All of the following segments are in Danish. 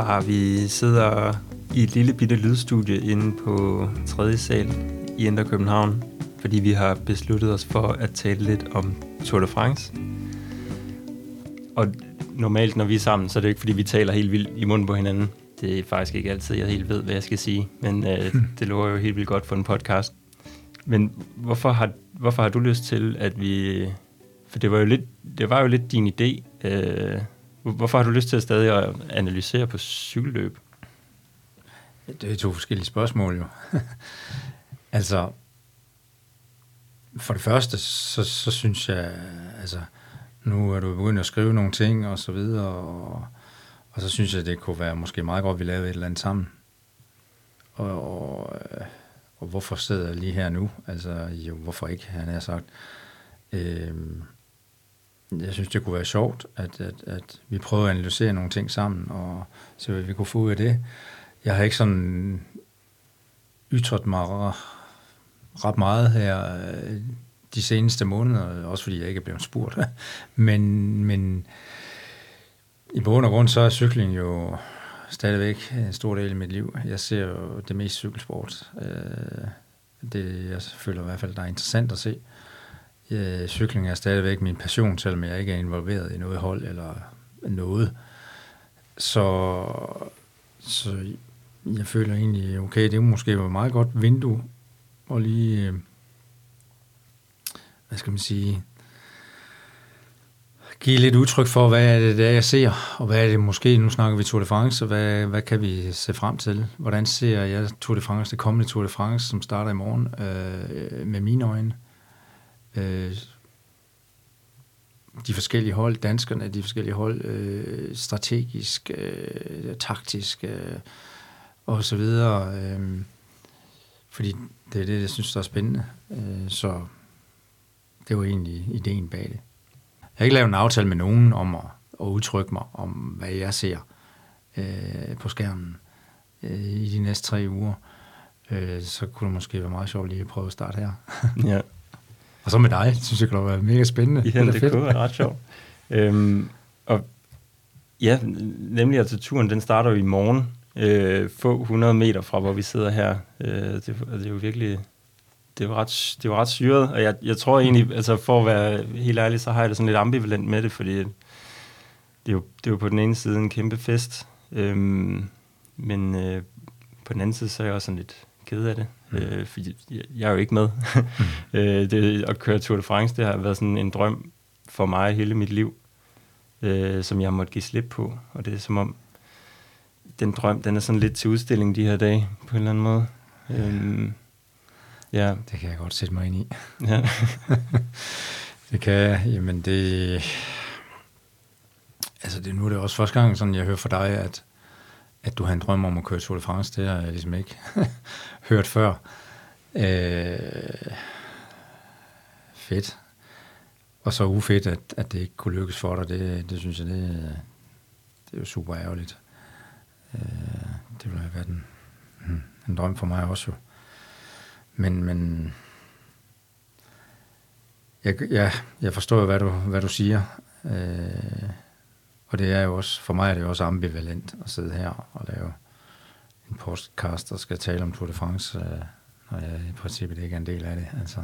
Far, vi sidder i et lille bitte lydstudie inde på 3. sal i Indre København, fordi vi har besluttet os for at tale lidt om Tour de France. Og normalt, når vi er sammen, så er det ikke, fordi vi taler helt vildt i munden på hinanden. Det er faktisk ikke altid, jeg helt ved, hvad jeg skal sige, men øh, det lover jo helt vildt godt for en podcast. Men hvorfor har, hvorfor har du lyst til, at vi... For det var jo lidt, det var jo lidt din idé. Øh, hvorfor har du lyst til at stadig at analysere på cykelløb? Det er to forskellige spørgsmål jo. altså, for det første, så, så synes jeg, altså, nu er du begyndt at skrive nogle ting og så videre, og, og så synes jeg, det kunne være måske meget godt, at vi lavede et eller andet sammen. Og, og, og hvorfor sidder jeg lige her nu? Altså, jo, hvorfor ikke, han har sagt. Øh, jeg synes, det kunne være sjovt, at, at, at vi prøver at analysere nogle ting sammen, og se, hvad vi kunne få ud af det. Jeg har ikke sådan ytret mig ret meget her øh, de seneste måneder, også fordi jeg ikke er blevet spurgt. men, men i bund og grund, så er cykling jo stadigvæk en stor del af mit liv. Jeg ser jo det mest cykelsport. Øh, det jeg føler i hvert fald, der er interessant at se. Øh, cykling er stadigvæk min passion, selvom jeg ikke er involveret i noget hold eller noget. Så, så jeg føler egentlig, okay, det er måske et meget godt vindue og lige, øh, hvad skal man sige, give lidt udtryk for, hvad er det, der jeg ser, og hvad er det måske, nu snakker vi Tour de France, hvad, hvad kan vi se frem til? Hvordan ser jeg Tour de France, det kommende Tour de France, som starter i morgen, øh, med mine øjne? Øh, de forskellige hold, danskerne, de forskellige hold, øh, strategisk, øh, taktisk, øh, og så videre. Øh, fordi det er det, jeg synes, der er spændende. Øh, så det var egentlig ideen bag det. Jeg har ikke lavet en aftale med nogen om at, at udtrykke mig om, hvad jeg ser øh, på skærmen øh, i de næste tre uger. Øh, så kunne det måske være meget sjovt lige at prøve at starte her. Ja. Og så med dig, synes jeg kunne være mega spændende. Ja, det, det kunne være ret sjovt. øhm, og ja, nemlig altså turen, den starter jo i morgen, øh, få 100 meter fra, hvor vi sidder her. Øh, det, det er jo virkelig, det er jo ret, det jo ret syret, og jeg, jeg tror egentlig, altså for at være helt ærlig, så har jeg det sådan lidt ambivalent med det, fordi det er jo, det er jo på den ene side en kæmpe fest, øhm, men øh, på den anden side, så er jeg også sådan lidt ked af det, mm. øh, jeg, jeg er jo ikke med. mm. øh, det, at køre Tour de France, det har været sådan en drøm for mig hele mit liv, øh, som jeg måtte give slip på, og det er som om, den drøm, den er sådan lidt til udstilling de her dage, på en eller anden måde. Ja. Øhm, ja. Det kan jeg godt sætte mig ind i. Ja. det kan jeg. Jamen det... Altså det, nu er det også første gang, sådan jeg hører fra dig, at, at du har en drøm om at køre Tour de France. Det har jeg ligesom ikke hørt før. Øh, fedt. Og så ufedt, at, at det ikke kunne lykkes for dig, det, det synes jeg, det, det er jo super ærgerligt. Øh, det ville have været en, hmm, en drøm for mig også jo. Men, men jeg, ja, jeg forstår hvad du, hvad du siger. Øh, og det er jo også, for mig er det jo også ambivalent at sidde her og lave en podcast, der skal tale om Tour de France, øh, når jeg i princippet ikke er en del af det. Altså.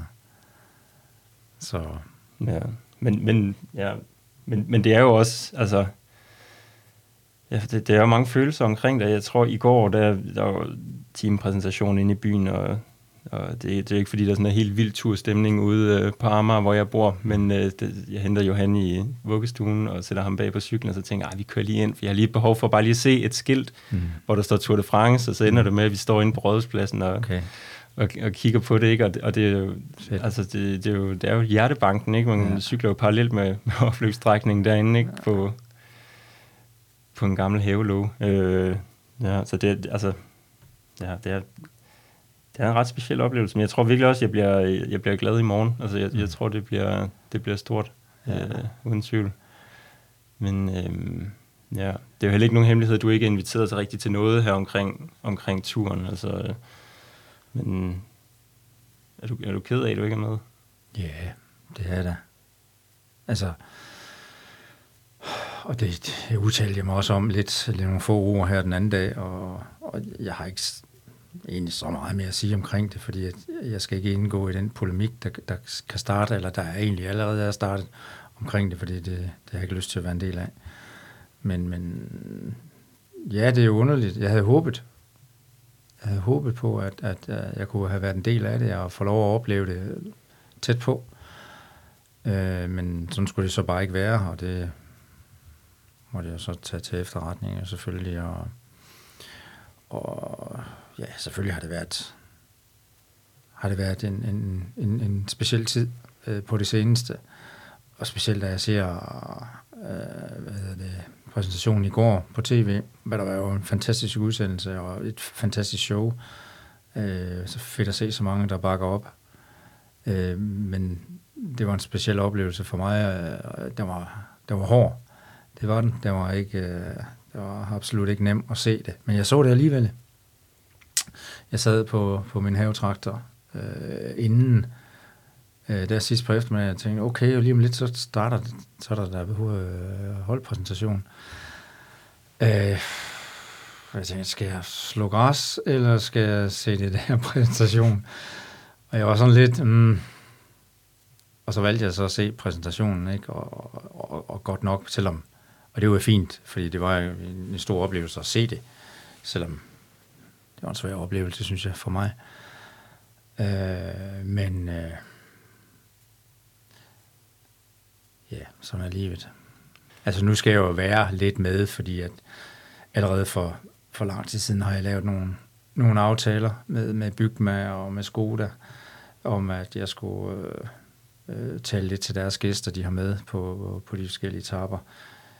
Så. Ja, men, men, ja, men, men det er jo også, altså, Ja, det, det er jo mange følelser omkring det. Jeg tror, i går, der, der var teampræsentation inde i byen, og, og det, det er ikke fordi, der er sådan en helt vild turstemning ude øh, på Amager, hvor jeg bor, men øh, det, jeg henter Johan i vuggestuen og sætter ham bag på cyklen, og så tænker jeg, vi kører lige ind, for jeg har lige behov for bare lige at se et skilt, mm. hvor der står Tour de France, og så ender mm. det med, at vi står inde på Rådhuspladsen og, okay. og, og kigger på det, ikke? Og, det, og det, er jo, altså det, det, er jo, det er jo hjertebanken, ikke? Man ja. cykler jo parallelt med, med opløbsstrækningen derinde, ikke? På, på en gammel havelåge. Øh, ja, så det, altså, ja, det er, det er en ret speciel oplevelse, men jeg tror virkelig også, jeg bliver, jeg bliver glad i morgen. Altså, jeg, jeg mm. tror, det bliver, det bliver stort, ja. øh, uden tvivl. Men øh, ja, det er jo heller ikke nogen hemmelighed, at du ikke er inviteret til rigtigt til noget her omkring, omkring turen. Altså, øh, men er du, er du ked af, at du ikke er med? Ja, yeah, det er det. Altså, og det, det udtalte jeg mig også om lidt, lidt nogle få ord her den anden dag, og, og jeg har ikke egentlig så meget mere at sige omkring det, fordi at jeg skal ikke indgå i den polemik, der, der kan starte, eller der er egentlig allerede er startet omkring det, fordi det, det har jeg ikke lyst til at være en del af. Men, men ja, det er jo underligt. Jeg havde håbet, jeg havde håbet på, at, at jeg kunne have været en del af det, og få lov at opleve det tæt på. Øh, men sådan skulle det så bare ikke være, og det måtte jeg så tage til efterretning selvfølgelig. Og, og ja, selvfølgelig har det været, har det været en, en, en, en speciel tid øh, på det seneste. Og specielt da jeg ser øh, hvad hedder det, præsentationen i går på tv, hvad der var jo en fantastisk udsendelse og et fantastisk show. Øh, så fedt at se så mange, der bakker op. Øh, men det var en speciel oplevelse for mig. Øh, det var, det var hård. Det var den. Det var, ikke, øh, det var absolut ikke nemt at se det. Men jeg så det alligevel. Jeg sad på, på min havetraktor øh, inden øh, der sidst på eftermiddagen, jeg tænkte, okay, og lige om lidt, så starter så er der der øh, holdpræsentation. Øh, jeg tænkte, skal jeg slå græs, eller skal jeg se det der præsentation? Og jeg var sådan lidt, mm, og så valgte jeg så at se præsentationen, ikke? Og, og, og godt nok, selvom, og det var fint, fordi det var en, en stor oplevelse at se det, selvom det var en svær oplevelse, synes jeg, for mig. Øh, men øh, ja, sådan er livet. Altså nu skal jeg jo være lidt med, fordi at allerede for, for lang tid siden har jeg lavet nogle, nogle aftaler med, med Bygma og med Skoda, om at jeg skulle øh, øh, tale lidt til deres gæster, de har med på, på de forskellige etapper.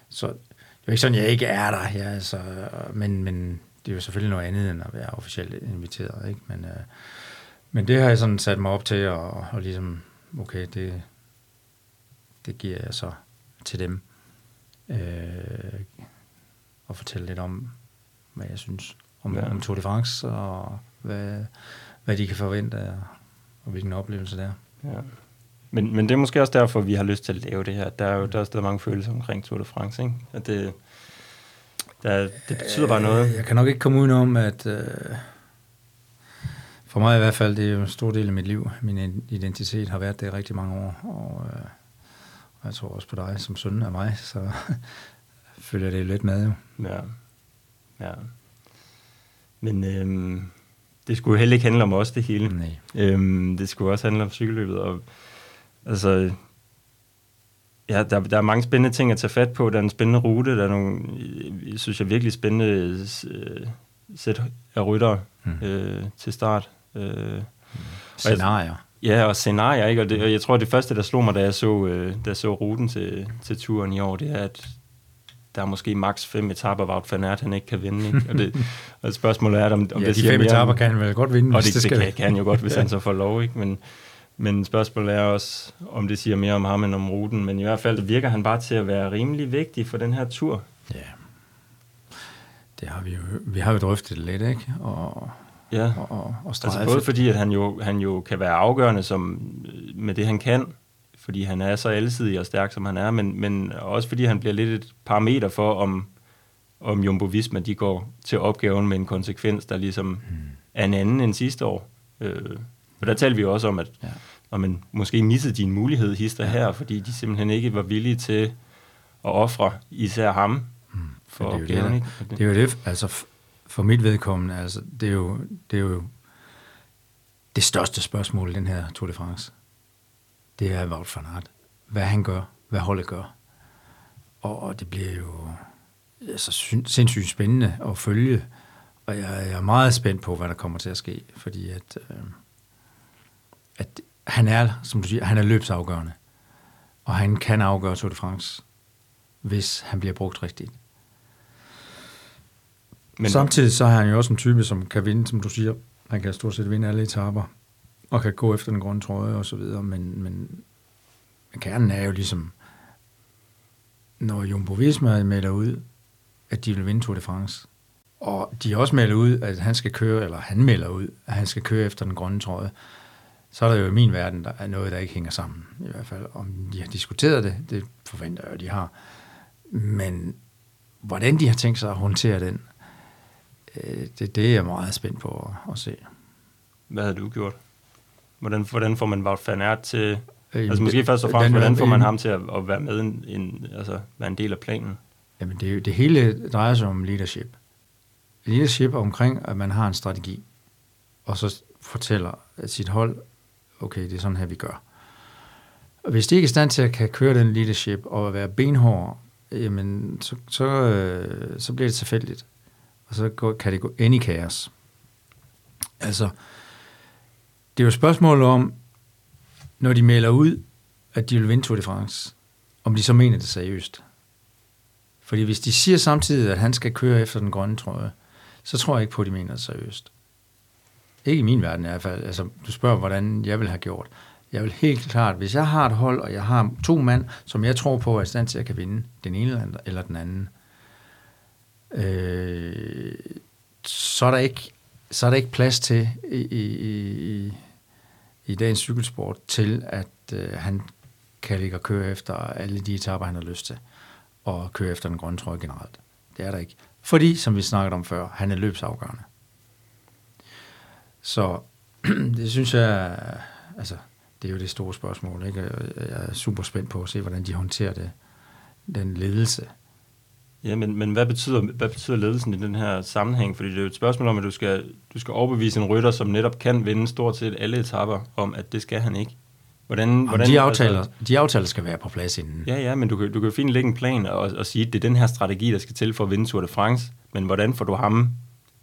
Så det er ikke sådan, jeg ikke er der, ja, altså, øh, men, men det er jo selvfølgelig noget andet, end at være officielt inviteret. Ikke? Men, øh, men det har jeg sådan sat mig op til, og, og ligesom, okay, det, det giver jeg så til dem. Øh, og fortælle lidt om, hvad jeg synes om, ja. om Tour de France, og hvad, hvad de kan forvente, og hvilken oplevelse det er. Ja. Men, men det er måske også derfor, vi har lyst til at lave det her. Der er jo der er stadig mange følelser omkring Tour de France, ikke? At det, der, det betyder bare noget. Jeg kan nok ikke komme udenom, at øh, for mig i hvert fald, det er jo en stor del af mit liv. Min identitet har været det i rigtig mange år, og, øh, jeg tror også på dig som søn af mig, så følger det lidt med jo. Ja, ja. Men øhm, det skulle heller ikke handle om os, det hele. Nej. Øhm, det skulle også handle om cykelløbet, og altså, ja, der, der er mange spændende ting at tage fat på. Der er en spændende rute, der er nogle, jeg synes jeg, virkelig spændende øh, sæt af ryttere mm. øh, til start. Øh, scenarier. Ja, og scenarier, ikke? Og, det, og jeg tror, det første, der slog mig, da jeg så, øh, da jeg så ruten til, til turen i år, det er, at der er måske maks fem etaper, hvor Van Aert, han ikke kan vinde. Ikke? Og, det, og spørgsmålet er, om, om ja, det de fem etaper kan han vel godt vinde. Og det, det, det kan, kan han jo godt, hvis ja. han så får lov. Ikke? Men, men spørgsmålet er også, om det siger mere om ham end om ruten. Men i hvert fald virker han bare til at være rimelig vigtig for den her tur. Ja. Det har vi jo, vi har jo drøftet det lidt, ikke? Og, ja. og, og, og altså både fordi, at han jo, han jo kan være afgørende som, med det, han kan, fordi han er så alsidig og stærk, som han er, men, men også fordi han bliver lidt et parameter for, om, om Jumbo Visma de går til opgaven med en konsekvens, der ligesom hmm. er en anden end sidste år. Øh, og der talte vi også om, at ja. når man måske missede din mulighed hister ja. her, fordi de simpelthen ikke var villige til at ofre især ham mm. for det opgaven. Det, det. det er jo det, altså for mit vedkommende, altså det er jo, det er jo det største spørgsmål i den her Tour de France. Det er Wout van Aert. Hvad han gør, hvad holdet gør. Og, og det bliver jo altså, sindssygt spændende at følge, og jeg, jeg er meget spændt på, hvad der kommer til at ske, fordi at øh, at han er, som du siger, han er løbsafgørende. Og han kan afgøre Tour de France, hvis han bliver brugt rigtigt. Men Samtidig så er han jo også en type, som kan vinde, som du siger. Han kan stort set vinde alle etaper, og kan gå efter den grønne trøje og så videre, men, men, kernen er jo ligesom, når Jumbo Visma melder ud, at de vil vinde Tour de France, og de også melder ud, at han skal køre, eller han melder ud, at han skal køre efter den grønne trøje, så er der jo i min verden, der er noget, der ikke hænger sammen, i hvert fald. Om de har diskuteret det, det forventer jeg, at de har. Men hvordan de har tænkt sig at håndtere den, øh, det, det er jeg meget spændt på at, at se. Hvad havde du gjort? Hvordan, hvordan får man Wout van Aert til... Øh, Altså måske først og fremmest, hvordan får man ham til at, at være med en, en, altså være en del af planen? Jamen det, det hele drejer sig om leadership. Leadership er omkring, at man har en strategi, og så fortæller sit hold, okay, det er sådan her, vi gør. Og hvis de ikke er i stand til at kan køre den leadership og være benhård, jamen så, så, øh, så bliver det tilfældigt. Og så går, kan det gå ind i kaos. Altså, det er jo et spørgsmål om, når de melder ud, at de vil vinde Tour de France, om de så mener det seriøst. Fordi hvis de siger samtidig, at han skal køre efter den grønne trøje, så tror jeg ikke på, at de mener det seriøst. Ikke i min verden i hvert fald. Altså, du spørger, hvordan jeg vil have gjort. Jeg vil helt klart, hvis jeg har et hold, og jeg har to mand, som jeg tror på er i stand til at kan vinde, den ene eller- den anden, øh, så, er der ikke, så er der ikke plads til i, i, i, i dagens cykelsport til, at øh, han kan ligge og køre efter alle de etaper, han har lyst til, og køre efter den grønne trøje generelt. Det er der ikke. Fordi, som vi snakkede om før, han er løbsafgørende. Så det synes jeg, altså, det er jo det store spørgsmål. Ikke? Jeg er super spændt på at se, hvordan de håndterer det, den ledelse. Ja, men, men hvad, betyder, hvad betyder ledelsen i den her sammenhæng? Fordi det er jo et spørgsmål om, at du skal, du skal overbevise en rytter, som netop kan vinde stort set alle etapper, om at det skal han ikke. Hvordan, Hvordan, hvordan, de, aftaler, Altså, de aftaler skal være på plads inden. ja, ja, men du kan, du kan jo fint lægge en plan og, og sige, at det er den her strategi, der skal til for at vinde Tour de France. Men hvordan får du ham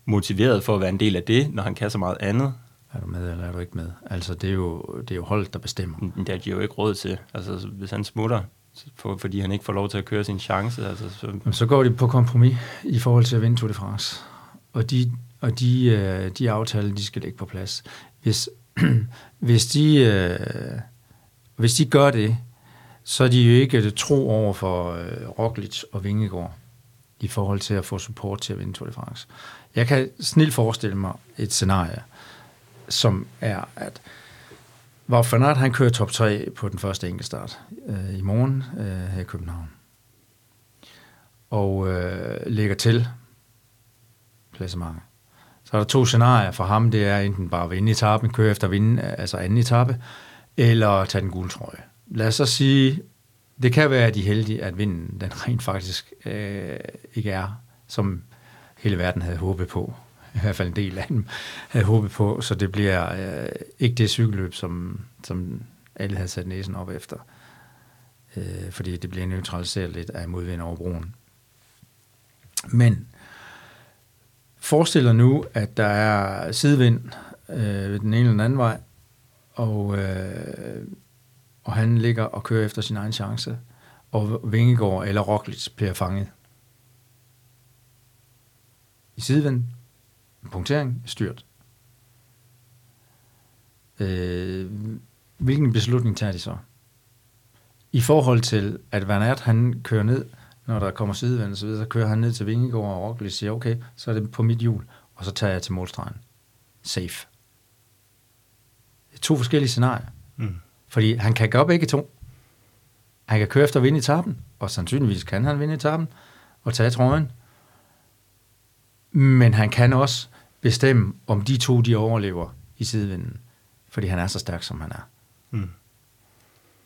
motiveret for at være en del af det, når han kan så meget andet? Er du med, eller er du ikke med? Altså, det er jo, det er jo holdet, der bestemmer. Men Det har de jo ikke råd til. Altså, så hvis han smutter, for, fordi han ikke får lov til at køre sin chance, altså, så, Men så går de på kompromis i forhold til at vinde Tour de France. Og de, og de, øh, de aftaler, de skal ligge på plads. Hvis, hvis, de, øh, hvis de gør det, så er de jo ikke tro over for øh, Roglic og Vingegaard i forhold til at få support til at vinde Tour de France. Jeg kan snilt forestille mig et scenarie, som er, at Wout van Aert, han kører top 3 på den første enkeltstart øh, i morgen øh, her i København og øh, lægger til klassementet. Så er der to scenarier for ham. Det er enten bare at vinde etappen, køre efter at vinde, altså anden etape, eller tage den gule trøje. Lad os så sige, det kan være, at de er heldige, at vinden den rent faktisk øh, ikke er, som hele verden havde håbet på. I hvert fald en del af dem havde håbet på, så det bliver øh, ikke det cykelløb, som, som alle havde sat næsen op efter. Øh, fordi det bliver neutraliseret lidt af modvind over broen. Men forestil dig nu, at der er sidevind øh, den ene eller den anden vej, og, øh, og han ligger og kører efter sin egen chance, og Vingegaard eller Roglic bliver fanget. I sidevind, punktering, styrt. Øh, hvilken beslutning tager de så? I forhold til, at Van Aert, han kører ned, når der kommer sidevind og så videre, så kører han ned til Vingegaard og Roglic og siger, okay, så er det på mit hjul, og så tager jeg til målstregen. Safe. Det er to forskellige scenarier. mm. Fordi han kan gøre begge to. Han kan køre efter at vinde etappen, og sandsynligvis kan han vinde etappen og tage trøjen. Men han kan også bestemme, om de to de overlever i sidevinden, fordi han er så stærk, som han er. Mm.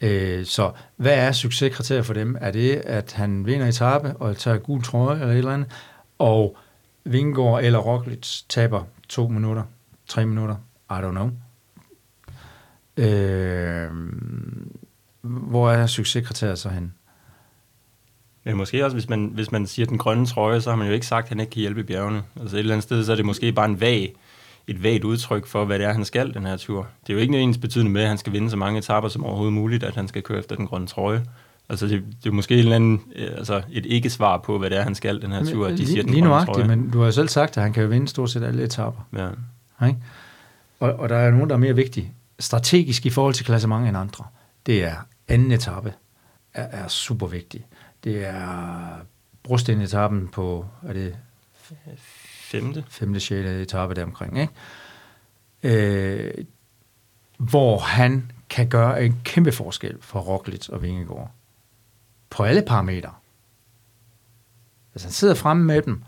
Øh, så hvad er succeskriterier for dem? Er det, at han vinder etape og tager gul trøje eller et eller andet, og Vingegaard eller Roglic taber to minutter, tre minutter? I don't know. Øh, hvor er succeskriteriet så hen? Men måske også, hvis man, hvis man siger den grønne trøje, så har man jo ikke sagt, at han ikke kan hjælpe bjergene. Altså et eller andet sted, så er det måske bare en vag, et vagt udtryk for, hvad det er, han skal den her tur. Det er jo ikke ens betydende med, at han skal vinde så mange etapper som overhovedet muligt, at han skal køre efter den grønne trøje. Altså det, det er måske en eller anden, øh, altså et ikke-svar på, hvad det er, han skal den her tur, at de siger lige grønne nuagtigt, men du har jo selv sagt, at han kan jo vinde stort set alle etapper. Ja. Ikke? Og, og der er nogen, der er mere vigtige. Strategisk i forhold til klassement end andre. Det er anden etape. Er, er super vigtig. Det er brostenetappen på, er det Femte. femte, sjette etape deromkring, ikke? Øh, hvor han kan gøre en kæmpe forskel for Roglic og Vingegaard. På alle parametre. Hvis han sidder fremme med dem,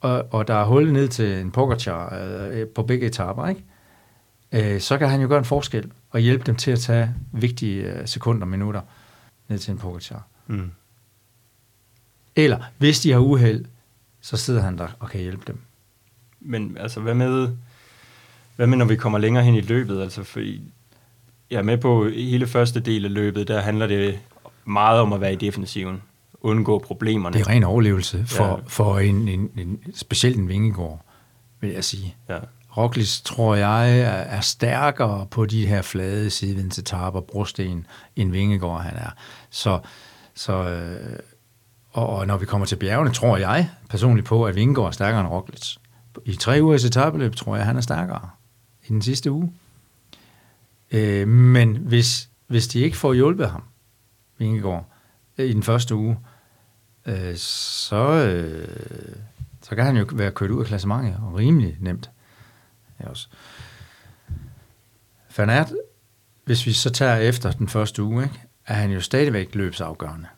og, og der er hul ned til en Pogacar øh, på begge etaper, ikke? Øh, så kan han jo gøre en forskel og hjælpe dem til at tage vigtige øh, sekunder og minutter ned til en Pogacar. Mm. Eller hvis de har uheld, så sidder han der og kan hjælpe dem. Men altså, hvad med, hvad med, når vi kommer længere hen i løbet? Altså, for jeg er med på hele første del af løbet, der handler det meget om at være i defensiven. Undgå problemerne. Det er ren overlevelse for, ja. for en, en, en, specielt en Vingegård, vil jeg sige. Ja. Roglic, tror jeg, er, stærkere på de her flade sidevindsetaper, brosten, end Vingegård han er. Så, så øh, og, og når vi kommer til bjergene, tror jeg personligt på, at Vingegård er stærkere end Roglic. I tre ugers etabeløb tror jeg, han er stærkere i den sidste uge. Øh, men hvis, hvis de ikke får hjulpet ham, Vingegaard, øh, i den første uge, øh, så, øh, så kan han jo være kørt ud af klassementet, og rimelig nemt her også. Fanat, hvis vi så tager efter den første uge, ikke, er han jo stadigvæk løbsafgørende.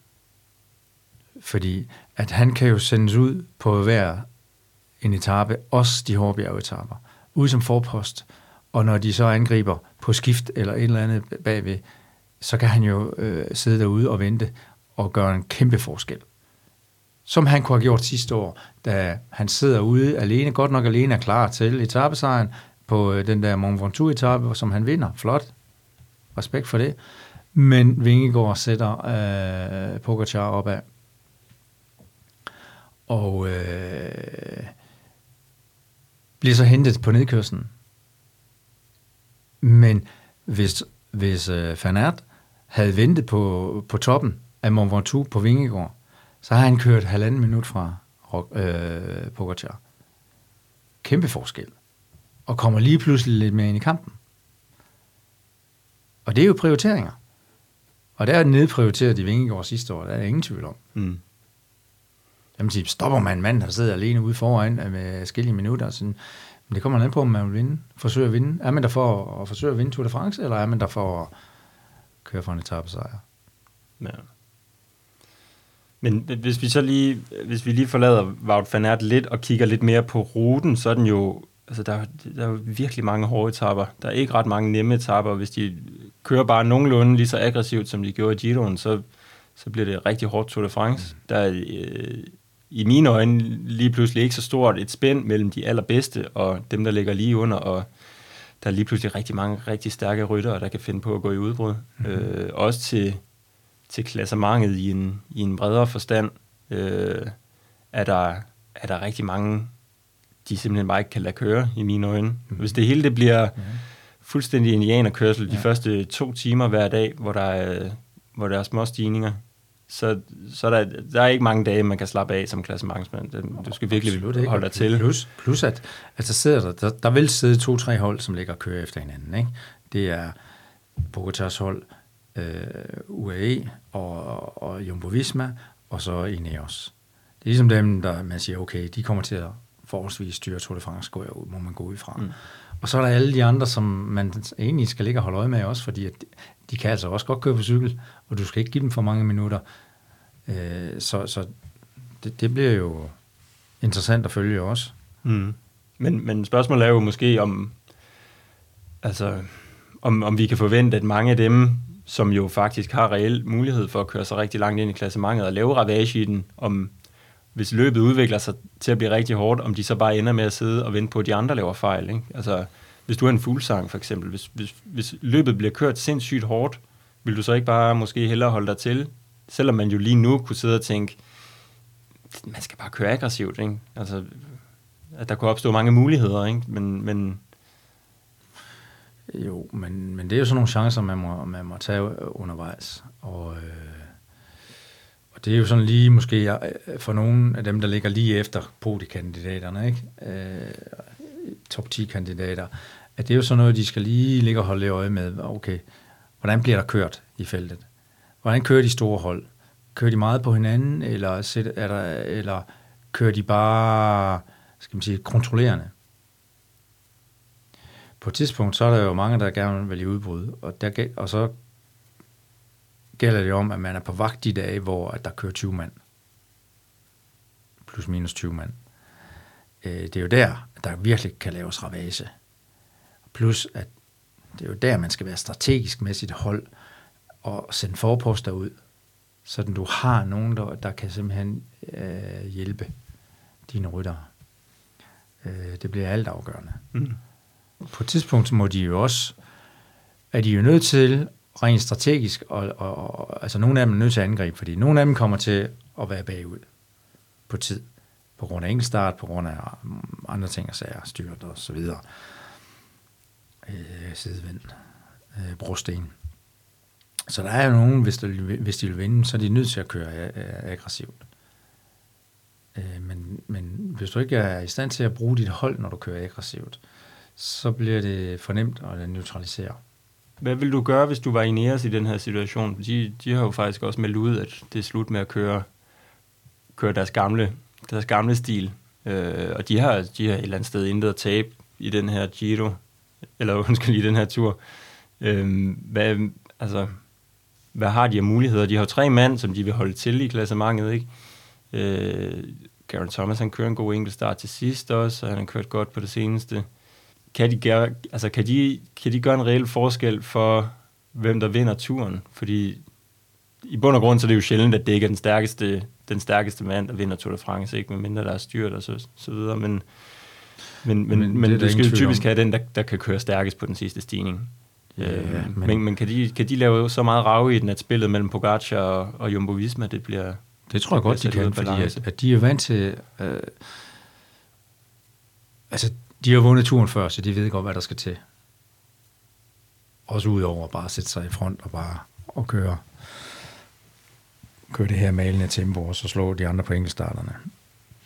Fordi at han kan jo sendes ud på hver en etape, også de hårde bjergetapper, ud som forpost, og når de så angriber på skift eller et eller andet bagved, så kan han jo øh, sidde derude og vente og gøre en kæmpe forskel. Som han kunne have gjort sidste år, da han sidder ude alene, godt nok alene er klar til etappesejren på øh, den der Mont Ventoux-etappe, som han vinder. Flot. Respekt for det. Men Vingegaard sætter øh, Pogacar opad. Og øh, bliver så hentet på nedkørslen. Men hvis, hvis øh, Fanart havde ventet på, på toppen af Mont Ventoux på Vingegård, så har han kørt halvanden minut fra øh, Pogacar. Kæmpe forskel. Og kommer lige pludselig lidt mere ind i kampen. Og det er jo prioriteringer. Og der er nedprioriteret i Vingegård sidste år, der er ingen tvivl om. Mm. Jamen, sige, stopper man en mand, der sidder alene ude foran med skille minutter, sådan, men det kommer ned på, om man vil vinde, forsøge at vinde. Er man der for at forsøge at vinde Tour de France, eller er man der for at køre for en etappesejr? Ja. Men hvis vi så lige, hvis vi lige forlader Wout van Aert lidt og kigger lidt mere på ruten, så er den jo, altså der, der er virkelig mange hårde etapper. Der er ikke ret mange nemme etapper. Hvis de kører bare nogenlunde lige så aggressivt, som de gjorde i Giroen, så, så bliver det rigtig hårdt Tour de France. Mm. Der er øh, i mine øjne lige pludselig ikke så stort et spænd mellem de allerbedste og dem, der ligger lige under, og der er lige pludselig rigtig mange rigtig stærke ryttere, der kan finde på at gå i udbrud. Mm-hmm. Øh, også til, til klassementet i en, i en bredere forstand, øh, er, der, er der rigtig mange, de simpelthen bare ikke kan lade køre, i mine øjne. Mm-hmm. Hvis det hele det bliver mm-hmm. fuldstændig indianerkørsel de ja. første to timer hver dag, hvor der er, hvor der er små stigninger, så, så der, der er ikke mange dage, man kan slappe af som klassementsmand. Du skal virkelig Absolut holde dig til. Plus, plus at altså sidder der, der, der vil sidde to-tre hold, som ligger og kører efter hinanden. Ikke? Det er Bogotars hold, øh, UAE og, og Jumbo Visma, og så Ineos. Det er ligesom dem, der man siger, okay, de kommer til at forholdsvis styre Tour de France, går jeg ud, må man gå ud fra. Mm. Og så er der alle de andre, som man egentlig skal ligge og holde øje med også, fordi at de kan altså også godt køre på cykel, og du skal ikke give dem for mange minutter. Øh, så så det, det bliver jo interessant at følge også. Mm. Men, men spørgsmålet er jo måske om, altså, om, om vi kan forvente, at mange af dem, som jo faktisk har reel mulighed for at køre sig rigtig langt ind i klassementet og lave ravage i den, om hvis løbet udvikler sig til at blive rigtig hårdt, om de så bare ender med at sidde og vente på, at de andre laver fejl. Ikke? Altså, hvis du er en fuglsang for eksempel, hvis, hvis, hvis løbet bliver kørt sindssygt hårdt, vil du så ikke bare måske hellere holde dig til, selvom man jo lige nu kunne sidde og tænke, man skal bare køre aggressivt, ikke? Altså, at der kunne opstå mange muligheder, ikke? Men, men jo, men, men det er jo sådan nogle chancer, man må, man må tage undervejs. Og, øh, og det er jo sådan lige måske for nogle af dem, der ligger lige efter podikandidaterne, ikke? Øh, top 10 kandidater, at det er jo sådan noget, de skal lige ligge og holde øje med. Okay, hvordan bliver der kørt i feltet? Hvordan kører de store hold? Kører de meget på hinanden, eller, er der, eller kører de bare skal man sige, kontrollerende? På et tidspunkt, så er der jo mange, der gerne vil i udbrud, og, der, og så gælder det om, at man er på vagt de dage, hvor at der kører 20 mand. plus minus 20 mand. Øh, det er jo der, at der virkelig kan laves ravage. Plus, at det er jo der, man skal være strategisk med sit hold og sende forposter ud, så du har nogen, der, der kan simpelthen øh, hjælpe dine ryttere. Øh, det bliver alt afgørende. Mm. På et tidspunkt må de jo også, er de jo nødt til rent strategisk, og, og, og altså nogle af dem er nødt til at angribe, fordi nogle af dem kommer til at være bagud på tid, på grund af enkeltstart, på grund af mm, andre ting og sager, styrt og så videre. Øh, sidevind, øh, brosten. Så der er jo nogen, hvis de, hvis de vil vinde, så er de nødt til at køre aggressivt. Øh, men, men hvis du ikke er i stand til at bruge dit hold, når du kører aggressivt, så bliver det fornemt at neutralisere. Hvad vil du gøre, hvis du var i Neos i den her situation? De, de har jo faktisk også meldt ud, at det er slut med at køre, køre deres, gamle, deres gamle stil. Øh, og de har, de har et eller andet sted intet at tabe i den her Giro, eller undskyld, i den her tur. Øh, hvad, altså, hvad har de af muligheder? De har jo tre mand, som de vil holde til i klassementet, ikke? Øh, Garen Thomas, han kører en god enkelt start til sidst også, og han har kørt godt på det seneste. Kan de, gøre, altså, kan de, kan de gøre en reel forskel for, hvem der vinder turen? Fordi i bund og grund, så er det jo sjældent, at det ikke er den stærkeste, den stærkeste mand, der vinder Tour de France, ikke? mindre der er styrt og så, så videre. Men, men, men, men, men du skal jo typisk om. have den, der, der kan køre stærkest på den sidste stigning. Ja, øh, men, men, men kan, de, kan de lave så meget rave i den, at spillet mellem Pogacar og, og Jumbo Visma, det bliver... Det tror jeg godt, de kan, fordi at, at de er vant til... Øh, altså, de har vundet turen før, så de ved godt, hvad der skal til. Også udover bare at sætte sig i front og bare og køre, køre det her malende tempo, og så slå de andre på enkeltstarterne.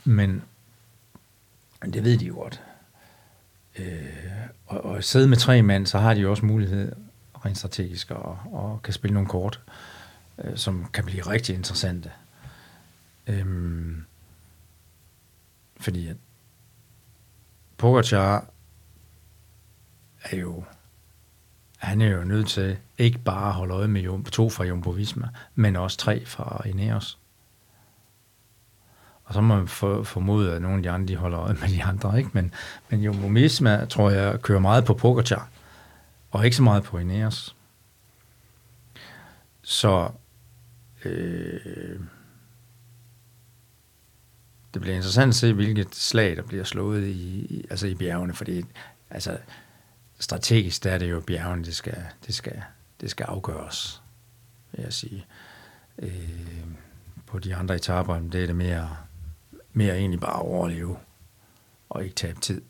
Men, men det ved de jo godt. Øh, og, og sidde med tre mand, så har de jo også mulighed rent strategisk og, og kan spille nogle kort, øh, som kan blive rigtig interessante. Øhm, fordi at Pogacar er jo han er jo nødt til ikke bare at holde øje med Jumbo, to fra Jumbo Visma, men også tre fra Ineos. Og så må man for, formode, at nogle af de andre de holder øje med de andre. Ikke? Men, men Jumbo Visma, tror jeg, kører meget på Pogacar, og ikke så meget på Ineos. Så øh, det bliver interessant at se, hvilket slag, der bliver slået i, i, altså i bjergene, fordi altså, strategisk der er det jo bjergene, det skal, det skal, det skal afgøres, vil jeg sige. Øh, på de andre etaper, det er det mere, mere egentlig bare at overleve, og ikke tabe tid.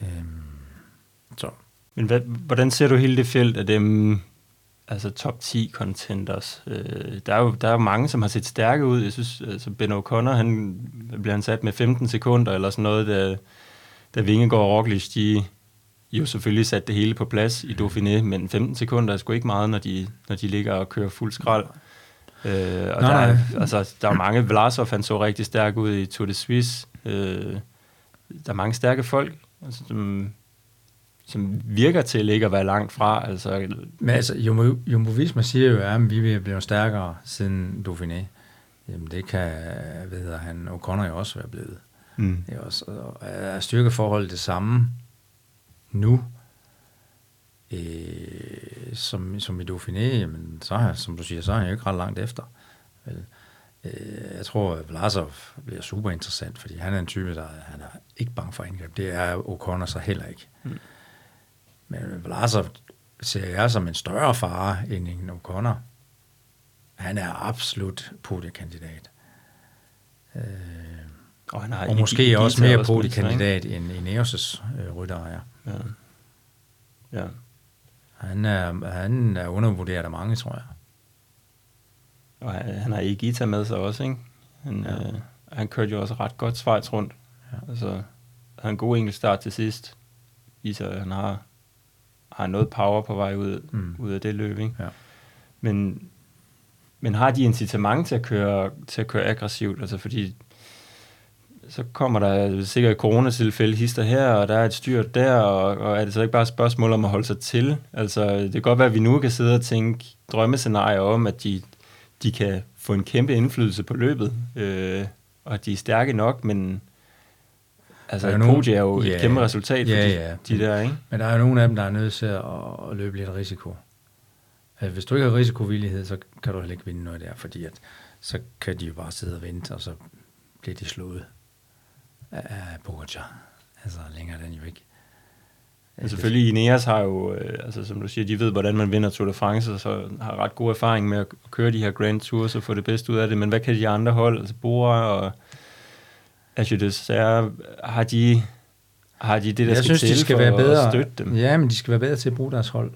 Øh, så. Men hvad, hvordan ser du hele det felt af dem, mm, altså top 10 contenders. Øh, der, er jo, der er jo mange, som har set stærke ud. Jeg synes, altså Ben O'Connor, han bliver han sat med 15 sekunder eller sådan noget, da, da Vingegaard og Roglic, de jo selvfølgelig sat det hele på plads i Dauphiné, men 15 sekunder er sgu ikke meget, når de, når de ligger og kører fuld skrald. Øh, og nej, der, er, altså, der er mange, Vlasov han så rigtig stærk ud i Tour de Suisse. Øh, der er mange stærke folk, altså, som, som virker til ikke at være langt fra. Altså, Men altså, Jumbo, Jumbo Visma siger jo, at vi er blevet stærkere siden Dauphiné. Jamen det kan, ved han, O'Connor jo også være blevet. Mm. Det er, også, er styrkeforholdet det samme nu, øh, som, som i Dauphiné, jamen, så er, som du siger, så er han jo ikke ret langt efter. Vel? Øh, jeg tror, at Vlasov bliver super interessant, fordi han er en type, der han er ikke bange for indgreb. Det er O'Connor så heller ikke. Mm. Men Vlasov ser jeg som en større fare end en O'Connor. Han er absolut podiekandidat. Øh, og, han har og måske også mere podiekandidat end Ineos' øh, rytter er. Ja. ja. Han er, han er undervurderet af mange, tror jeg. Og han, han har Igita med sig også, ikke? Han, ja. øh, han kørte jo også ret godt Schweiz rundt. Ja. Altså, han har en god enkelt start til sidst. Viser, at han har har noget power på vej ud, mm. ud af det løb. Ikke? Ja. Men, men har de incitament til at køre, til at køre aggressivt? Altså fordi så kommer der sikkert coronatilfælde hister her, og der er et styrt der, og, og er det så ikke bare et spørgsmål om at holde sig til? Altså, det kan godt være, at vi nu kan sidde og tænke drømmescenarier om, at de, de kan få en kæmpe indflydelse på løbet, øh, og at de er stærke nok, men altså Der er nogen- podium er jo Ja. et kæmpe resultat for Ja, de, ja. de der, ikke? Men der er jo nogle af dem, der er nødt til at, at løbe lidt risiko. Altså, hvis du ikke har risikovillighed, så kan du heller ikke vinde noget der, fordi at, så kan de jo bare sidde og vente, og så bliver de slået af Pogacar. Altså, længere er den jo ikke. Men selvfølgelig, Ineos har jo, øh, altså som du siger, de ved, hvordan man vinder Tour de France, og så har ret god erfaring med at køre de her Grand Tours og få det bedste ud af det. Men hvad kan de andre hold, altså Bora og Agilus, har de, har de det, der jeg skal synes, til de skal være bedre. at støtte dem? Ja, men de skal være bedre til at bruge deres hold.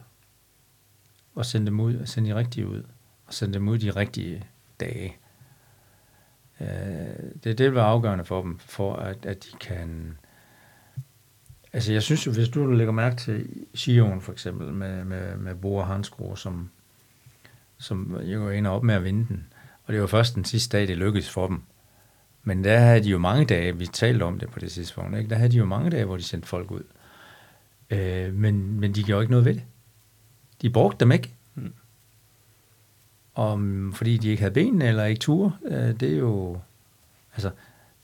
Og sende dem ud, sende de rigtige ud. Og sende dem ud de rigtige dage. Øh, det, det vil være afgørende for dem, for at, at de kan... Altså, jeg synes hvis du lægger mærke til Sion for eksempel, med, med, med Bora Hansgrohe, som, som jo ender op med at vinde den. Og det var først den sidste dag, det lykkedes for dem. Men der havde de jo mange dage, vi talte om det på det tidspunkt, ikke? der havde de jo mange dage, hvor de sendte folk ud. Øh, men, men de gjorde ikke noget ved det. De brugte dem ikke. Mm. Om, fordi de ikke havde benene eller ikke ture. Øh, det er jo altså,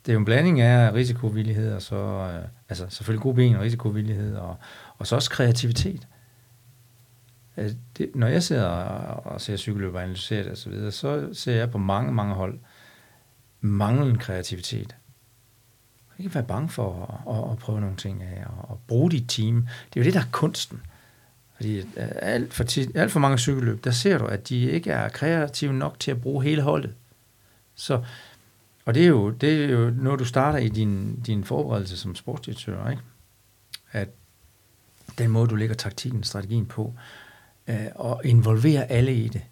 det er jo en blanding af risikovillighed og så, øh, altså selvfølgelig gode ben og risikovillighed og, og så også kreativitet. Øh, det, når jeg sidder og, og ser cykelløb og analyserer det og så videre, så ser jeg på mange, mange hold manglende kreativitet. Ikke være bange for at, at, at prøve nogle ting af, og at bruge dit team. Det er jo det, der er kunsten. Fordi øh, alt for, tit, alt for mange cykelløb, der ser du, at de ikke er kreative nok til at bruge hele holdet. Så, og det er, jo, det er jo noget, du starter i din, din forberedelse som sportsdirektør, ikke? At den måde, du lægger taktikken, strategien på, øh, og involverer alle i det.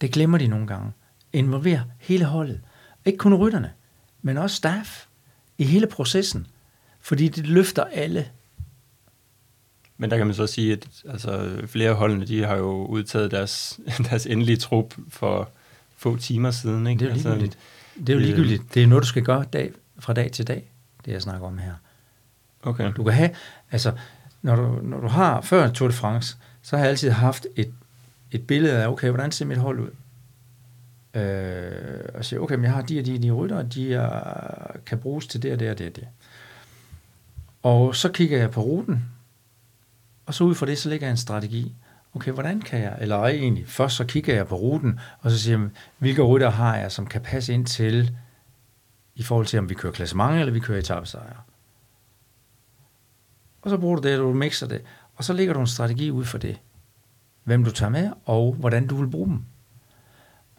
Det glemmer de nogle gange. Involver hele holdet. Ikke kun rytterne, men også staff i hele processen. Fordi det løfter alle. Men der kan man så sige, at altså, flere holdene, de har jo udtaget deres, deres endelige trup for få timer siden. Ikke? Det er jo Altså, ligegyldigt. Det er jo det- ligegyldigt. Det er noget, du skal gøre dag, fra dag til dag, det jeg snakker om her. Okay. Du kan have, altså, når du, når du har, før Tour de France, så har jeg altid haft et, et billede af, okay, hvordan ser mit hold ud? Øh, og siger, okay, men jeg har de og de, de rytter, de er, kan bruges til det og det og det og det. Og så kigger jeg på ruten, og så ud fra det, så ligger jeg en strategi. Okay, hvordan kan jeg, eller ej egentlig, først så kigger jeg på ruten, og så siger jeg, hvilke rytter har jeg, som kan passe ind til, i forhold til, om vi kører klassement, eller vi kører etappesejre. Og så bruger du det, og du mixer det, og så ligger du en strategi ud for det. Hvem du tager med, og hvordan du vil bruge dem.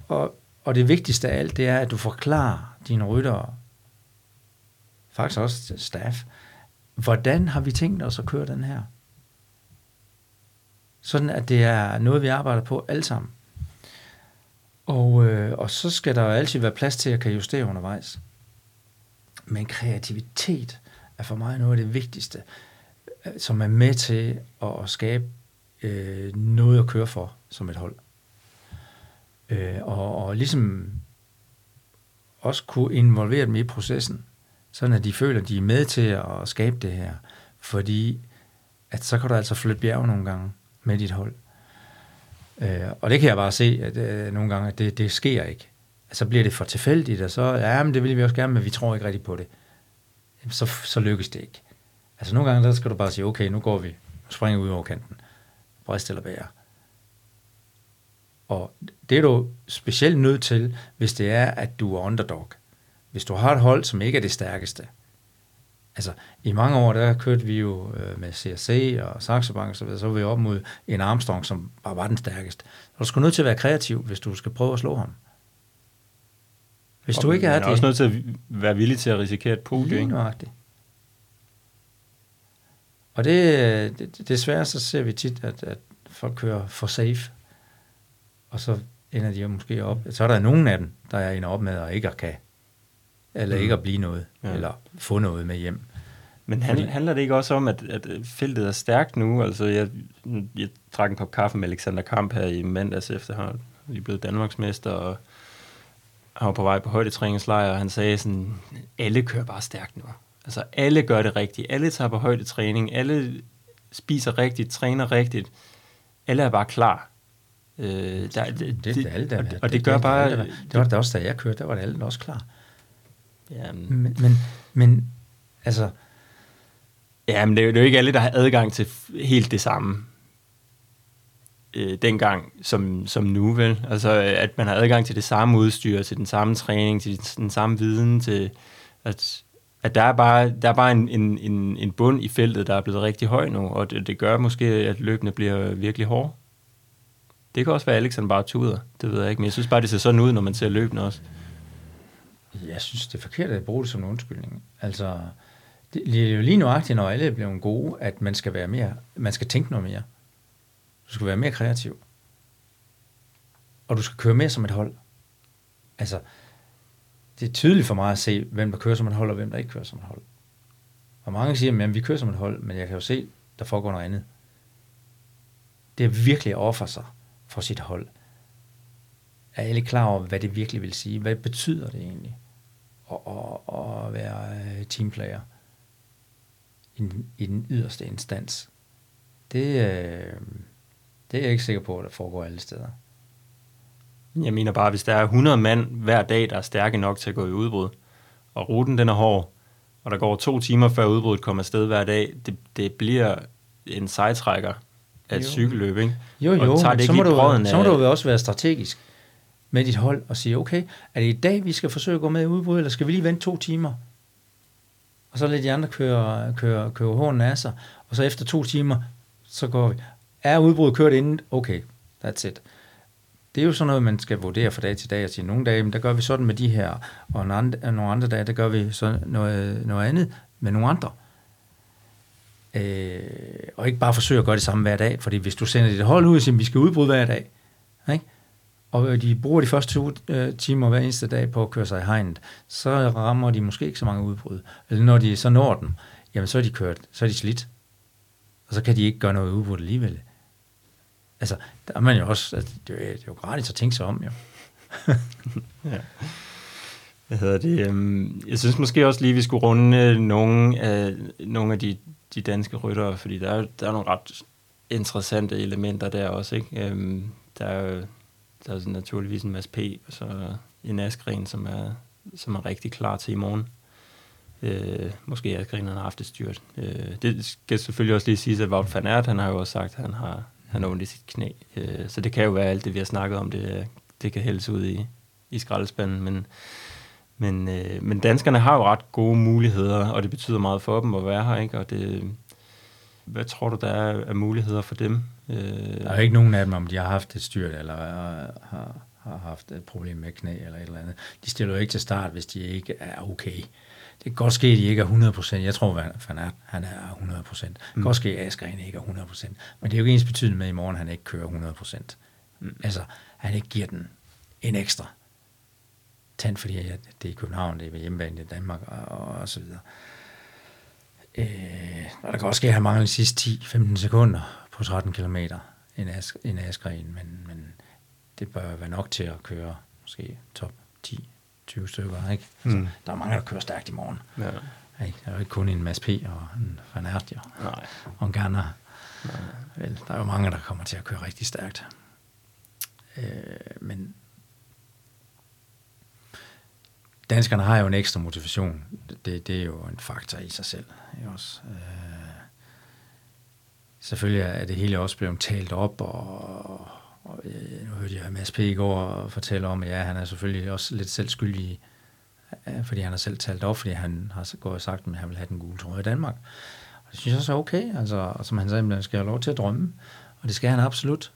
Og, og det vigtigste af alt, det er, at du forklarer dine ryttere, faktisk også til staff, hvordan har vi tænkt os at køre den her? Sådan at det er noget, vi arbejder på alle sammen. Og, øh, og så skal der jo altid være plads til at kan justere undervejs. Men kreativitet er for mig noget af det vigtigste, øh, som er med til at, at skabe øh, noget at køre for som et hold. Øh, og, og ligesom også kunne involvere dem i processen, sådan at de føler, at de er med til at skabe det her. Fordi at så kan du altså flytte bjerge nogle gange med dit hold. Øh, og det kan jeg bare se, at øh, nogle gange, at det, det sker ikke. Altså bliver det for tilfældigt, og så, ja, men det vil vi også gerne, men vi tror ikke rigtigt på det. Så, så lykkes det ikke. Altså nogle gange, der skal du bare sige, okay, nu går vi, nu springer vi ud over kanten. Brist eller bære. Og det er du specielt nødt til, hvis det er, at du er underdog. Hvis du har et hold, som ikke er det stærkeste. Altså, i mange år, der kørte vi jo øh, med CRC og Saxo Bank og så videre, så var vi op mod en Armstrong, som bare var den stærkeste. Og du skulle nødt til at være kreativ, hvis du skal prøve at slå ham. Hvis du Og ikke er det, er også nødt til at være villig til at risikere et podium. lige nøjagtigt. Og det, det, desværre så ser vi tit, at, at folk kører for safe, og så ender de jo måske op. Så er der nogen af dem, der er ender op med at ikke at kan, eller Mm. ikke at blive noget, Ja. eller få noget med hjem. Men handler, handler det ikke også om, at, at feltet er stærkt nu? Altså, jeg, jeg drak en kop kaffe med Alexander Kamp her i mandags efter, han lige blevet Danmarksmester, og han var på vej på højdetræningslejr, og han sagde sådan, alle kører bare stærkt nu. Altså, alle gør det rigtigt. Alle tager på højdetræning. Alle spiser rigtigt, træner rigtigt. Alle er bare klar. Øh, der, Det, det, det, alle, der, og, det, og det gør det, bare... alle, der, det var det også, da jeg kørte, der var det alle der også klar. Ja, men, Men, men, altså, ja, men det, er jo, det er jo ikke alle, der har adgang til helt det samme øh, dengang som, som nu, vel? Altså, at man har adgang til det samme udstyr, til den samme træning, til den samme viden, til at, at der er bare, der er bare en, en, en, en bund i feltet, der er blevet rigtig høj nu, og det, det gør måske, at løbende bliver virkelig hårde. Det kan også være, at Alexander bare tuder, det ved jeg ikke, men jeg synes bare, det ser sådan ud, når man ser løbende også. jeg synes, det er forkert at bruge det som en undskyldning. Altså, det, er jo lige nuagtigt, når alle bliver gode, at man skal være mere, man skal tænke noget mere. Du skal være mere kreativ. Og du skal køre mere som et hold. Altså, det er tydeligt for mig at se, hvem der kører som et hold, og hvem der ikke kører som et hold. Og mange siger, at vi kører som et hold, men jeg kan jo se, der foregår noget andet. Det er virkelig at ofre sig for sit hold. Er alle klar over, hvad det virkelig vil sige? Hvad betyder det egentlig at, at, at være øh, teamplayer i, den- i den yderste instans? Det, øh, det er jeg ikke sikker på, at der foregår alle steder. Jeg mener bare, hvis der er 100 mand hver dag, der er stærke nok til at gå i udbrud, og ruten den er hård, og der går to timer før udbruddet kommer afsted hver dag, det, det bliver en sejtrækker af et Jo. cykelløb, ikke? Jo, Og jo, tager men det så, må du, så må du jo også være strategisk med dit hold og sige, okay, er det i dag, vi skal forsøge at gå med i udbrud, eller skal vi lige vente to timer? Og så lade de andre køre, køre, køre hånden af sig, og så efter to timer, så går vi. Er udbruddet kørt inden? Okay, that's it. Det er jo sådan noget, man skal vurdere fra dag til dag og sige, nogle dage, men der gør vi sådan med de her, og nogle andre, nogle andre dage, der gør vi så noget, noget andet med nogle andre. Øh, og ikke bare forsøge at gøre det samme hver dag, fordi hvis du sender dit hold ud og siger, at vi skal udbryde hver dag, ikke? og de bruger de første to øh, timer hver eneste dag på at køre sig i hegnet, så rammer de måske ikke så mange udbrud. Eller når de så når dem, jamen så er de kørt, så er de slidt. Og så kan de ikke gøre noget udbrud alligevel. Altså, der er man jo også, altså, det, er, det er jo gratis at tænke sig om, jo. Ja. Hvad hedder det? Øhm, jeg synes måske også lige, vi skulle runde øh, nogle af, nogle af de, de danske ryttere, fordi der er, der er nogle ret interessante elementer der også. Ikke? Øhm, Der er, jo- der er sådan naturligvis en masse P. og så en Askren, som er, som er rigtig klar til i morgen. Øh, måske Askren har haft det styrt. Øh, det skal selvfølgelig også lige sige, at Wout van Aert, han har jo også sagt, at han har, han har ondt i sit knæ. Øh, så det kan jo være alt det, vi har snakket om, det, det kan hældes ud i, i skraldespanden, men, men, øh, men danskerne har jo ret gode muligheder, og det betyder meget for dem at være her, ikke? Og det, hvad tror du, der er af muligheder for dem? Øh, Der er jo ikke nogen af dem, om de har haft et styrt, eller har, har haft et problem med knæ, eller et eller andet. De stiller jo ikke til start, hvis de ikke er okay. Det kan godt ske, at de ikke er 100%. Jeg tror, Van Van Aert, han er 100%. Det kan godt ske, at Askren ikke er 100%. Men det er jo ikke ens betydende med, at i morgen han ikke kører 100%. Mm. Altså, han ikke giver den en ekstra tand, fordi jeg, det er i København, det er hjemmebane i Danmark, og, og, så videre. Øh, og der kan også ske, at han mangler de sidste 10-15 sekunder på 13 km en, en askren, men, men det bør være nok til at køre måske top 10-20 stykker. Ikke? Altså, Mm. Der er mange, der kører stærkt i morgen. ja. Ikke? Der er jo ikke kun en Mads P. og en Van Aert, jo. Nej. og en Garner. Vel, der er jo mange, der kommer til at køre rigtig stærkt. Øh, men danskerne har jo en ekstra motivation. Det, det er jo en faktor i sig selv. Ikke også? Øh, selvfølgelig er det hele også blevet talt op, og, og øh, nu hørte jeg Mads P. i går fortælle om, at ja, han er selvfølgelig også lidt selv skyldig øh, fordi han har selv talt op, fordi han har gået og sagt, at han vil have den gule trøje i Danmark. Og det synes jeg så er okay, altså, og som han sagde, man skal have lov til at drømme, og det skal han absolut.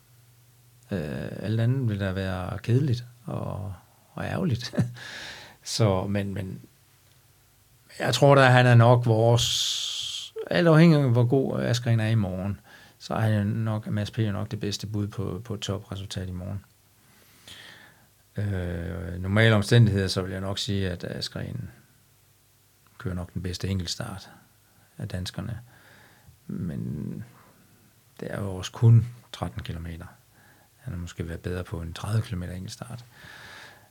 Øh, alt andet vil da være kedeligt og, og ærgerligt. Så, men, men jeg tror da, han er nok vores, alt afhængig af, hvor god Askren er i morgen, så er han nok, Mads P. nok det bedste bud på, på et topresultat i morgen. Øh, normale omstændigheder, så vil jeg nok sige, at Askren kører nok den bedste enkeltstart af danskerne. Men det er jo også kun 13 km. Han har måske været bedre på en 30 km enkeltstart.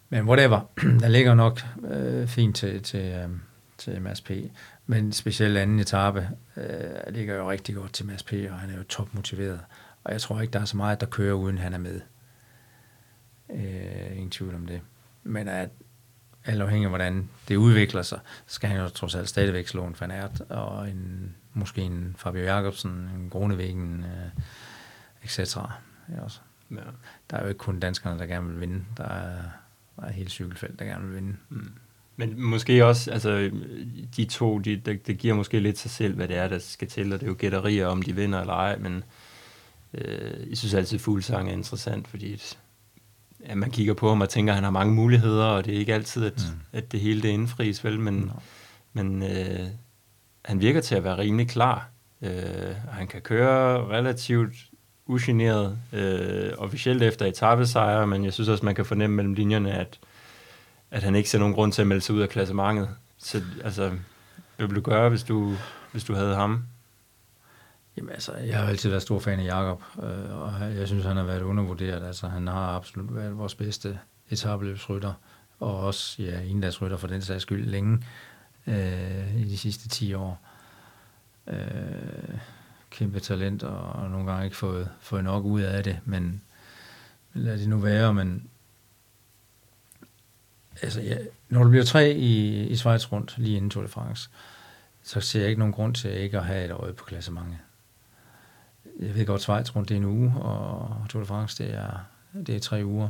Men whatever, der ligger nok øh, fint til, til, øh, til Mads P. Men specielt anden etape øh, ligger jo rigtig godt til Mads P., og han er jo topmotiveret. Og jeg tror ikke, der er så meget, der kører, uden han er med. Øh, ingen tvivl om det. Men at alt afhængig af, hvordan det udvikler sig, så skal han jo trods alt stadigvæk slå en Fanert, og en, måske en Fabio Jacobsen, en Grunevæggen, øh, etc. Ja, også. Ja. Der er jo ikke kun danskerne, der gerne vil vinde. Der er, er hele cykelfelt, der gerne vil vinde. Mm. Men måske også, altså de to, de, det, det giver måske lidt sig selv, hvad det er, der skal til, og det er jo gætterier, om de vinder eller ej, men øh, jeg synes altid, at Fuglsang er interessant, fordi ja, man kigger på ham og tænker, at han har mange muligheder, og det er ikke altid, at, mm. at det hele det indfries, vel, men, no. men øh, han virker til at være rimelig klar. Øh, han kan køre relativt ugeneret, øh, officielt efter etappesejre, men jeg synes også, man kan fornemme mellem linjerne, at, at han ikke ser nogen grund til at melde sig ud af klassementet. Så altså, hvad ville du gøre, hvis du, hvis du havde ham? Jamen altså, jeg har altid været stor fan af Jakob, øh, og jeg synes, han har været undervurderet. Altså, han har absolut været vores bedste etabløbsrytter, og også ja, indlandsrytter for den sags skyld længe øh, i de sidste 10 år. Øh, kæmpe talent, og nogle gange ikke fået, fået nok ud af det, men lad det nu være, men altså, ja, når du bliver tre i, i Schweiz rundt, lige inden Tour de France, så ser jeg ikke nogen grund til ikke at have et øje på klassementet jeg ved godt, Schweiz rundt det er en uge, og Tour de France det er, det er tre uger,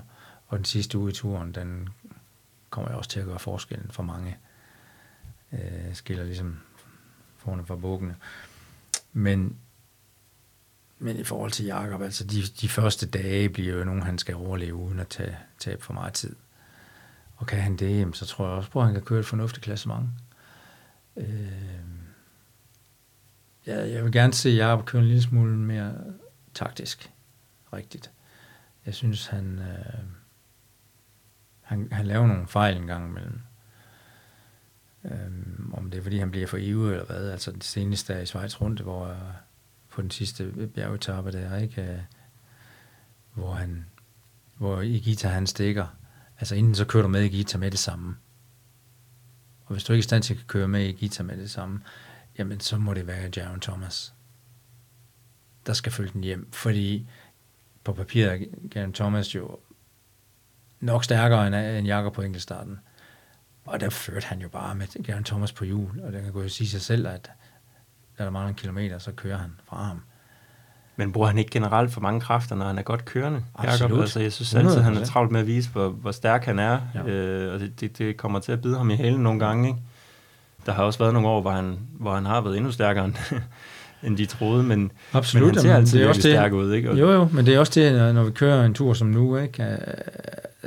og den sidste uge i turen, den kommer jeg også til at gøre forskellen for mange. Øh, skiller ligesom forne fra bukkene. Men, men i forhold til Jakob, altså de, de første dage bliver jo nogen, han skal overleve uden at tage, tabe for meget tid. Og kan han det, så tror jeg også på, at han kan køre et fornuftigt klassement. Øh, ja, jeg vil gerne se Jakob køre en lille smule mere taktisk. Rigtigt. Jeg synes, han, øh, han, han laver nogle fejl en gang imellem. Øh, om det er, fordi han bliver for ivrig eller hvad. Altså det seneste er i Schweiz rundt, hvor øh, på den sidste bjergetappe der, ikke? Øh, hvor han, hvor Igita han stikker. Altså inden så kører du med Igita med det samme. Og hvis du ikke er i stand til at køre med Igita med det samme, jamen så må det være Jaron Thomas, der skal følge den hjem. Fordi på papiret er Jaron Thomas jo nok stærkere end, end Jakob på enkeltstarten. Og der førte han jo bare med Garen Thomas på jul, og det kan gå sige sig selv, at der er mange kilometer, så kører han fra ham. Men bruger han ikke generelt for mange kræfter, når han er godt kørende? Absolut. Jacob? Altså, jeg synes altid, han er travlt med at vise, hvor, hvor stærk han er, ja. øh, og det, det, det kommer til at bide ham i halen nogle gange. Ikke? der har også været nogle år, hvor han, hvor han har været endnu stærkere end, end de troede, men, Absolut, men han ser altid det er også det, stærk ud. Ikke? jo, jo, men det er også det, når vi kører en tur som nu, ikke?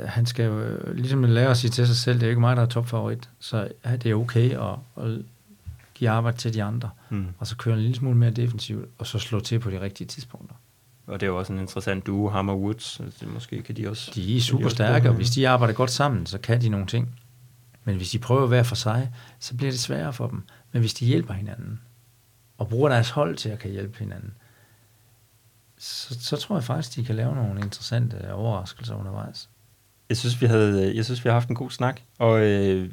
han skal jo ligesom lære at sige til sig selv, det er ikke mig, der er topfavorit, så det er okay at, at give arbejde til de andre, mm. og så køre en lille smule mere defensivt, og så slå til på de rigtige tidspunkter. Og det er jo også en interessant duo, ham og Woods. Måske kan de også... De er super stærke, og hvis de arbejder godt sammen, så kan de nogle ting. Men hvis de prøver hver for sig, så bliver det sværere for dem. Men hvis de hjælper hinanden, og bruger deres hold til at kan hjælpe hinanden, så, så tror jeg faktisk, de kan lave nogle interessante overraskelser undervejs. Jeg synes, vi havde, jeg synes, vi har haft en god snak, og øh,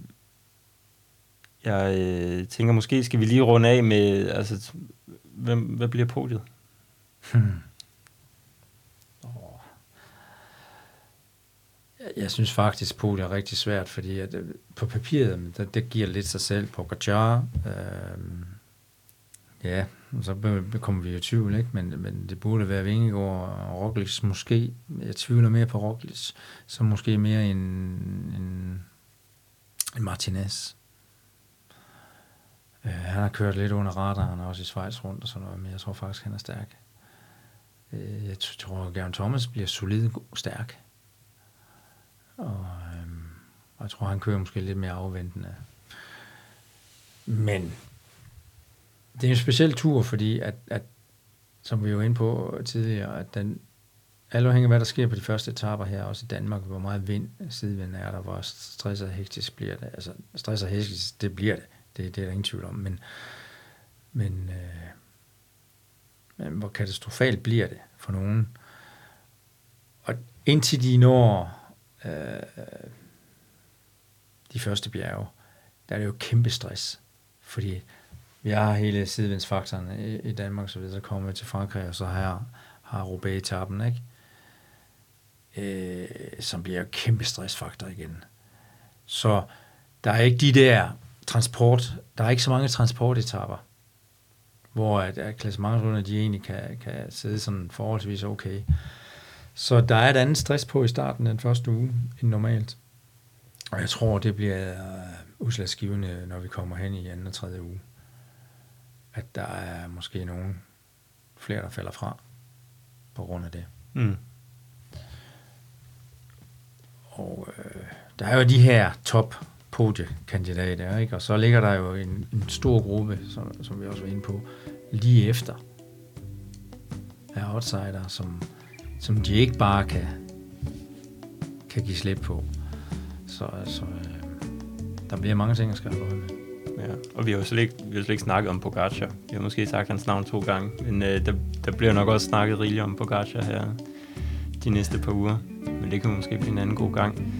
jeg øh, tænker, måske skal vi lige runde af med, altså, hvem, hvad bliver podiet? Hmm. Jeg jeg synes faktisk, på er rigtig svært, fordi at, øh, på papiret, der, det giver lidt sig selv. på Øh, ja, så kommer vi i tvivl, ikke? Men, men det burde være Vingegaard og Roglic måske. Jeg tvivler mere på Roglic, så måske mere en, en, en Martinez. Øh, han har kørt lidt under radaren, også i Schweiz rundt og sådan noget, men jeg tror faktisk, han er stærk. Øh, jeg tror, at Gavin Thomas bliver solid stærk. Og, øh, og jeg tror, han kører måske lidt mere afventende. Men det er en speciel tur, fordi at, at som vi jo inde på tidligere, at den, alt afhængig af, hvad der sker på de første etaper her, også i Danmark, hvor meget vind, sidevind er der, hvor stress og hektisk bliver det. Altså, stress og hektisk, det bliver det. Det, det er der ingen tvivl om. Men, men, øh, men hvor katastrofalt bliver det for nogen. Og indtil de når øh, de første bjerge, der er det jo kæmpe stress, fordi vi har hele sidevindsfaktoren i, i Danmark, så, så kommer vi til Frankrig, og så her har Roubaix-etappen, ikke? Øh, som bliver kæmpe stressfaktor igen. Så der er ikke de der transport, der er ikke så mange transportetapper, hvor at, at klassementsrunderne, de egentlig kan, kan sidde sådan forholdsvis okay. Så der er et andet stress på i starten den første uge end normalt. Og jeg tror, det bliver uh, udslagsgivende, når vi kommer hen i anden og tredje uge. At der er måske nogen flere, der falder fra på grund af det. Mm. Og øh, der er jo de her top podiekandidater, ikke? og så ligger der jo en, en stor gruppe, som, som vi også var inde på, lige efter af outsider, som, som de ikke bare kan, kan give slip på. Så altså, øh, der bliver mange ting at skrive med. Ja, og vi har jo slet ikke, vi har slet ikke snakket om Pogacar. Vi har måske sagt hans navn to gange, men øh, der, der bliver nok også snakket rigeligt om Pogacar her de næste par uger. Men det kan måske blive en anden god gang.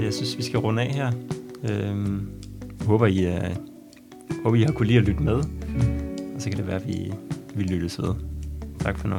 Jeg synes, vi skal runde af her. Øhm, håber, I, uh, håber, I har kunne lide at lytte med. Og så kan det være, at vi, vi lyttes ved. Tak for nu.